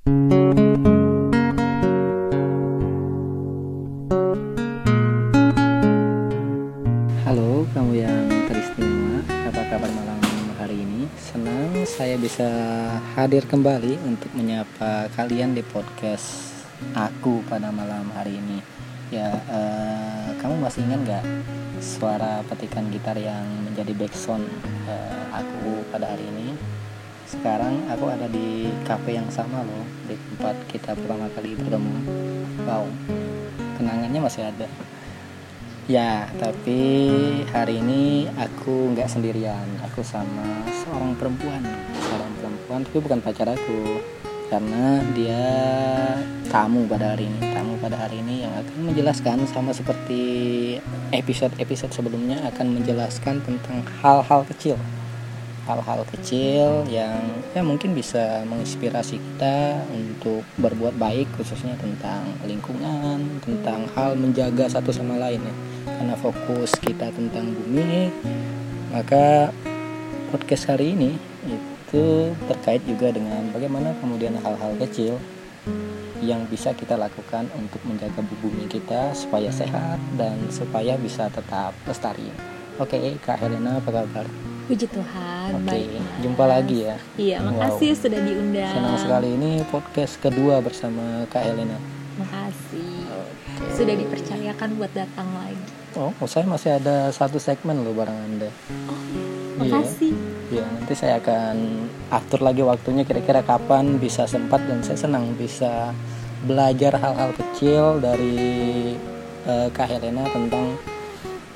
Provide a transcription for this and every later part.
Halo, kamu yang teristimewa. Apa kabar malam hari ini? Senang saya bisa hadir kembali untuk menyapa kalian di podcast aku pada malam hari ini. Ya, eh, kamu masih ingat nggak suara petikan gitar yang menjadi backsound eh, aku pada hari ini? Sekarang aku ada di cafe yang sama loh, di tempat kita pertama kali bertemu. Wow, kenangannya masih ada. Ya, tapi hari ini aku nggak sendirian. Aku sama seorang perempuan, seorang perempuan, tapi bukan pacar aku, karena dia tamu pada hari ini. Tamu pada hari ini yang akan menjelaskan sama seperti episode-episode sebelumnya akan menjelaskan tentang hal-hal kecil, hal-hal kecil yang ya mungkin bisa menginspirasi kita untuk berbuat baik, khususnya tentang lingkungan, tentang hal menjaga satu sama lain ya karena fokus kita tentang bumi maka podcast hari ini itu terkait juga dengan bagaimana kemudian hal-hal kecil yang bisa kita lakukan untuk menjaga bumi kita supaya sehat dan supaya bisa tetap lestari. Oke, Kak Helena apa kabar? Puji Tuhan, baik. Mas. jumpa lagi ya. Iya, makasih sudah diundang. Senang sekali ini podcast kedua bersama Kak Helena. Makasih. Oke. Sudah dipercayakan buat datang lagi. Oh, saya masih ada satu segmen loh bareng Anda. Oh, Iya. makasih. Ya, nanti saya akan atur lagi waktunya kira-kira kapan bisa sempat dan saya senang bisa belajar hal-hal kecil dari eh, Kak Helena tentang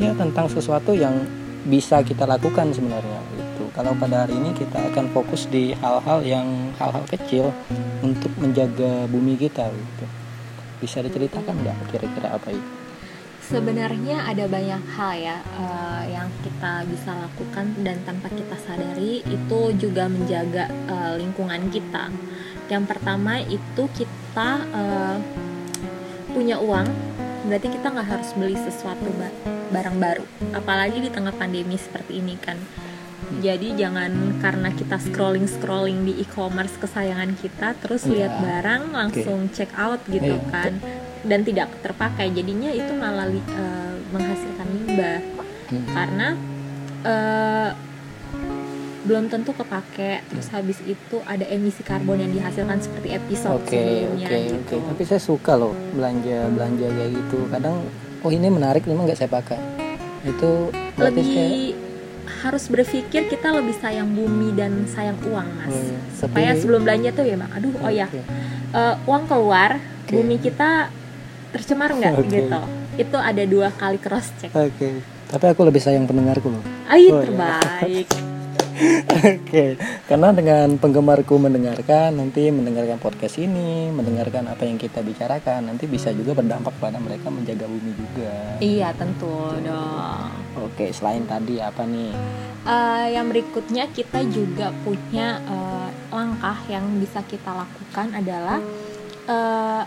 ya tentang sesuatu yang bisa kita lakukan sebenarnya itu. Kalau pada hari ini kita akan fokus di hal-hal yang hal-hal kecil untuk menjaga bumi kita gitu. Bisa diceritakan nggak kira-kira apa itu? Sebenarnya ada banyak hal ya eh, yang kita bisa lakukan dan tanpa kita sadari itu juga menjaga eh, lingkungan kita. Yang pertama itu kita eh, punya uang, berarti kita nggak harus beli sesuatu ba- barang baru, apalagi di tengah pandemi seperti ini kan. Jadi jangan karena kita scrolling scrolling di e-commerce kesayangan kita, terus Iya. lihat barang langsung check out gitu Iya, kan, dan tidak terpakai. Jadinya itu malah eh, menghasilkan limbah Hmm. karena eh, belum tentu kepake. Terus habis itu ada emisi karbon yang dihasilkan seperti episode Oke sebelumnya oke gitu. oke. Tapi saya suka loh belanja belanja kayak gitu. Kadang oh ini menarik, ini nggak saya pakai. Itu lebih saya- harus berpikir kita lebih sayang bumi dan sayang uang mas iya. supaya Tapi- sebelum belanja tuh ya bang aduh oh ya eh, uang keluar Oke. bumi kita tercemar nggak Oke. gitu itu ada dua kali cross check Oke. Tapi aku lebih sayang pendengarku loh. Ayo Oh, iya. terbaik Oke, karena dengan penggemarku mendengarkan, nanti mendengarkan podcast ini, mendengarkan apa yang kita bicarakan, nanti bisa juga berdampak pada mereka menjaga bumi juga. iya tentu dong Oke, selain tadi apa nih? Eh, yang berikutnya kita juga punya eh, langkah yang bisa kita lakukan adalah eh,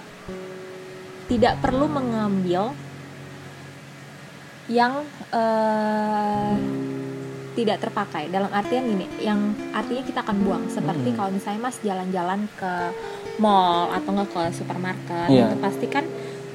tidak perlu mengambil yang eh, tidak terpakai dalam artian gini yang artinya kita akan buang seperti Mm-mm. kalau misalnya mas jalan-jalan ke mall atau nggak ke supermarket Iya. itu pasti kan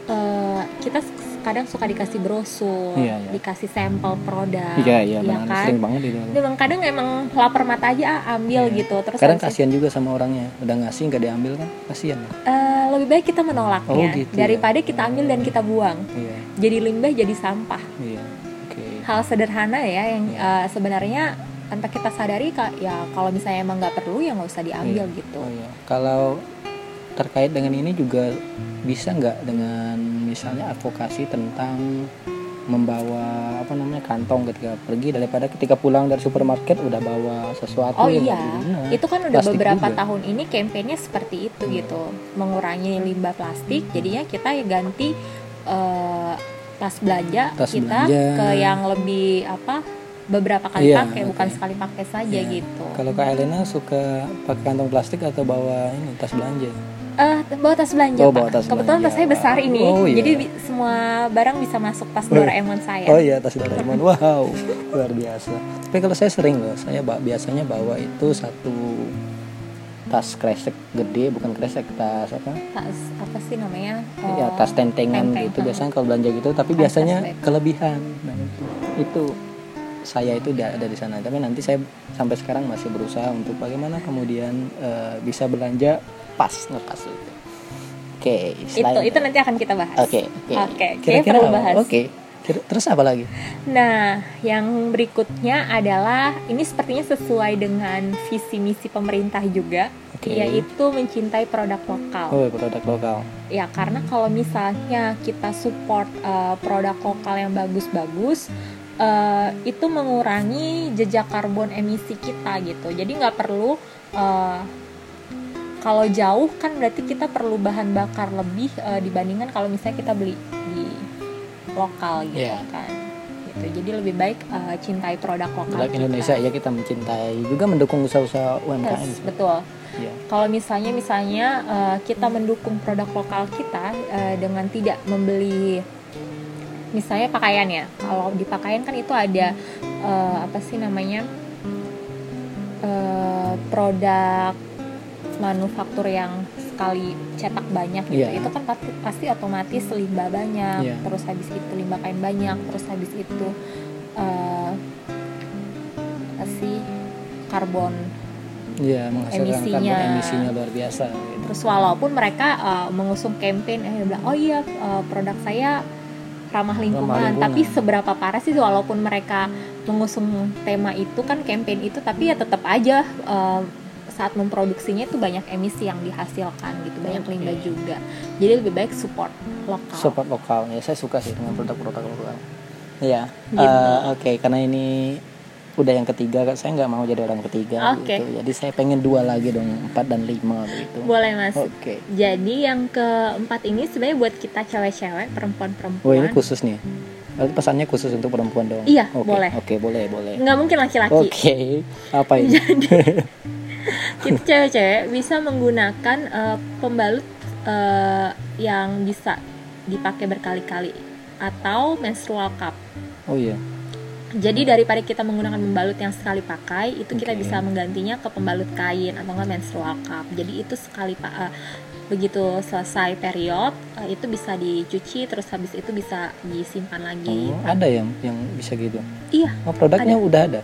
eh, kita kadang suka dikasih brosur Iya, iya. dikasih sampel produk Iya, iya, ya benar. kan Sering banget itu. memang kadang emang lapar mata aja ah, ambil Iya. gitu terus Kadang kasihan juga sama orangnya, udah ngasih nggak diambil kan, kasihan. eh, lebih baik kita menolaknya Oh, gitu ya. daripada kita ambil dan kita buang Iya, jadi limbah jadi sampah iya. Hal sederhana ya yang eh, sebenarnya tanpa kita sadari kak ya kalau misalnya emang nggak perlu ya nggak usah diambil Iya. gitu Oh iya. Kalau terkait dengan ini juga bisa nggak dengan misalnya advokasi tentang membawa apa namanya kantong ketika pergi daripada ketika pulang dari supermarket udah bawa sesuatu Oh yang iya, itu kan udah. Plastik beberapa juga. tahun ini kampanye seperti itu Hmm. gitu, mengurangi limbah plastik. Jadinya kita ganti eh, tas belanja Tas kita belanja. ke yang lebih apa beberapa kali Iya, pakai, bukan oke. sekali pakai saja Iya. gitu. Kalau Kak Elena suka pakai kantong plastik atau bawa ini tas belanja? Eh, bawa tas belanja Oh, pak. bawa tas Kebetulan belanja. tas saya besar ini, Oh, iya. jadi semua barang bisa masuk tas Oh. Doraemon saya. Oh iya tas Doraemon. Wow, luar biasa. Tapi kalau saya sering loh, saya biasanya bawa itu satu tas kresek gede bukan kresek tas apa? Tas apa sih namanya? Ya Oh, tas tentengan tenteng, gitu biasanya kalau belanja gitu tapi biasanya kelebihan. Nah itu itu saya itu ada di sana. Tapi nanti saya sampai sekarang masih berusaha untuk bagaimana kemudian eh, bisa belanja pas ngepas itu. Oke itu selain- itu nanti akan kita bahas. Oke oke. Oke, kira-kira apa? bahas. oke. Kira- terus apa lagi Nah, yang berikutnya adalah ini sepertinya sesuai dengan visi misi pemerintah juga, Oke. yaitu mencintai produk lokal. oh produk lokal Ya, karena kalau misalnya kita support eh, produk lokal yang bagus-bagus, eh, itu mengurangi jejak karbon emisi kita gitu. Jadi nggak perlu eh, kalau jauh kan berarti kita perlu bahan bakar lebih eh, dibandingkan kalau misalnya kita beli lokal gitu Iya. kan. Gitu. Jadi lebih baik eh, cintai produk lokal. produk kita. Indonesia ya kita mencintai juga mendukung usaha-usaha UMKM Yes, betul. Iya. Kalau misalnya misalnya eh, kita mendukung produk lokal kita eh, dengan tidak membeli misalnya pakaian ya. Kalau di pakaian kan itu ada eh, apa sih namanya eh, produk manufaktur yang sekali cetak banyak gitu. Iya. Itu kan pasti, pasti otomatis limbah banyak. Iya. Terus habis itu limbah kain banyak. Terus habis itu eh, apa sih karbon Iya, menghasilkan Emisinya. karbon emisinya luar biasa gitu. Terus walaupun mereka uh, mengusung campaign, eh bilang oh iya uh, produk saya ramah lingkungan. lingkungan. Tapi seberapa parah sih walaupun mereka mengusung tema itu kan campaign itu, tapi ya tetap aja uh, saat memproduksinya itu banyak emisi yang dihasilkan gitu, banyak Oke. limbah juga. Jadi lebih baik support lokal. support lokal ya saya suka sih dengan produk-produk lokal ya Gitu. eh, oke karena ini udah yang ketiga Kak. saya nggak mau jadi orang ketiga Oke. gitu jadi saya pengen dua lagi dong empat dan lima gitu Boleh mas. oke Jadi yang keempat ini sebenarnya buat kita cewek-cewek, perempuan-perempuan. oh ini khusus nih Berarti pesannya khusus untuk perempuan dong Iya, Oke, boleh. oke boleh boleh Nggak mungkin laki-laki. oke apa ini kita cewek-cewek bisa menggunakan eh, pembalut eh, yang bisa dipakai berkali-kali atau menstrual cup. oh iya Jadi daripada kita menggunakan pembalut yang sekali pakai, itu kita bisa menggantinya ke pembalut kain atau enggak menstrual cup. Jadi itu sekali pak eh, begitu selesai period eh, itu bisa dicuci terus habis itu bisa disimpan lagi. oh, ada yang yang bisa gitu Iya, oh produknya udah ada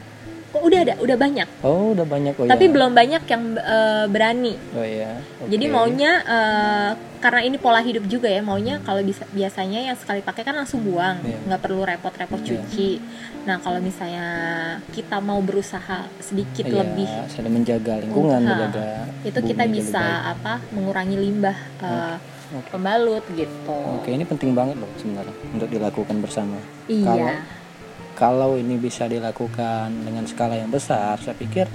kok udah ada, udah banyak. oh udah banyak oh Tapi ya. belum banyak yang eh, berani oh ya Jadi maunya eh, karena ini pola hidup juga ya maunya kalau bisa biasanya yang sekali pakai kan langsung buang Iya. nggak perlu repot-repot Iya. cuci. Nah kalau misalnya kita mau berusaha sedikit Iya, lebih saling menjaga lingkungan Nah, menjaga itu kita bisa apa mengurangi limbah eh, Oke. pembalut gitu. Oke, ini penting banget loh sebenarnya untuk dilakukan bersama. Iya. Kalau ini bisa dilakukan dengan skala yang besar, saya pikir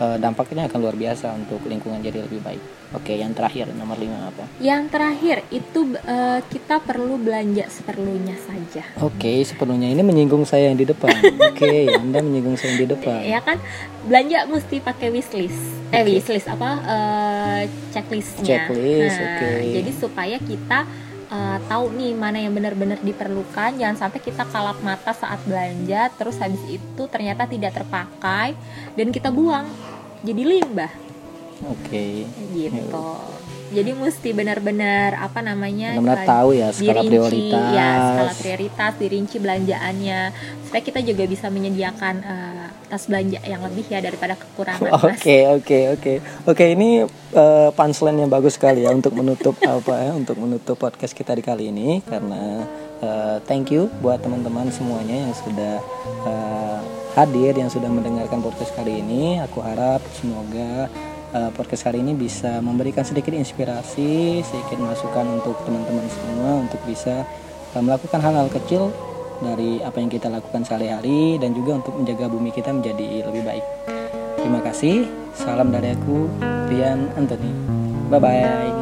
eh, dampaknya akan luar biasa untuk lingkungan jadi lebih baik. Oke, yang terakhir nomor lima apa? Yang terakhir itu eh, kita perlu belanja seperlunya saja. Oke, sepenuhnya ini menyinggung saya yang di depan. Oke, Anda menyinggung saya yang di depan. Ya kan belanja mesti pakai wishlist. Eh Oke. wishlist apa eh, checklistnya. Checklist, Nah, oke. Jadi supaya kita eh, tahu nih mana yang benar-benar diperlukan. Jangan sampai kita kalap mata saat belanja, terus habis itu ternyata tidak terpakai dan kita buang. Jadi limbah Oke. gitu. Jadi mesti benar-benar apa namanya? Benar-benar tahu ya skala dirinci, prioritas. ya skala prioritas dirinci belanjaannya supaya kita juga bisa menyediakan eh, tas belanja yang lebih ya daripada kekurangan Oke oke oke oke ini eh, punchline yang bagus sekali ya untuk menutup apa ya untuk menutup podcast kita di kali ini karena eh, thank you buat teman-teman semuanya yang sudah eh, hadir yang sudah mendengarkan podcast kali ini aku harap semoga eh, podcast kali ini bisa memberikan sedikit inspirasi sedikit masukan untuk teman-teman semua untuk bisa eh, melakukan hal-hal kecil dari apa yang kita lakukan sehari-hari dan juga untuk menjaga bumi kita menjadi lebih baik. Terima kasih. Salam dari aku, Rian Anthony. Bye bye.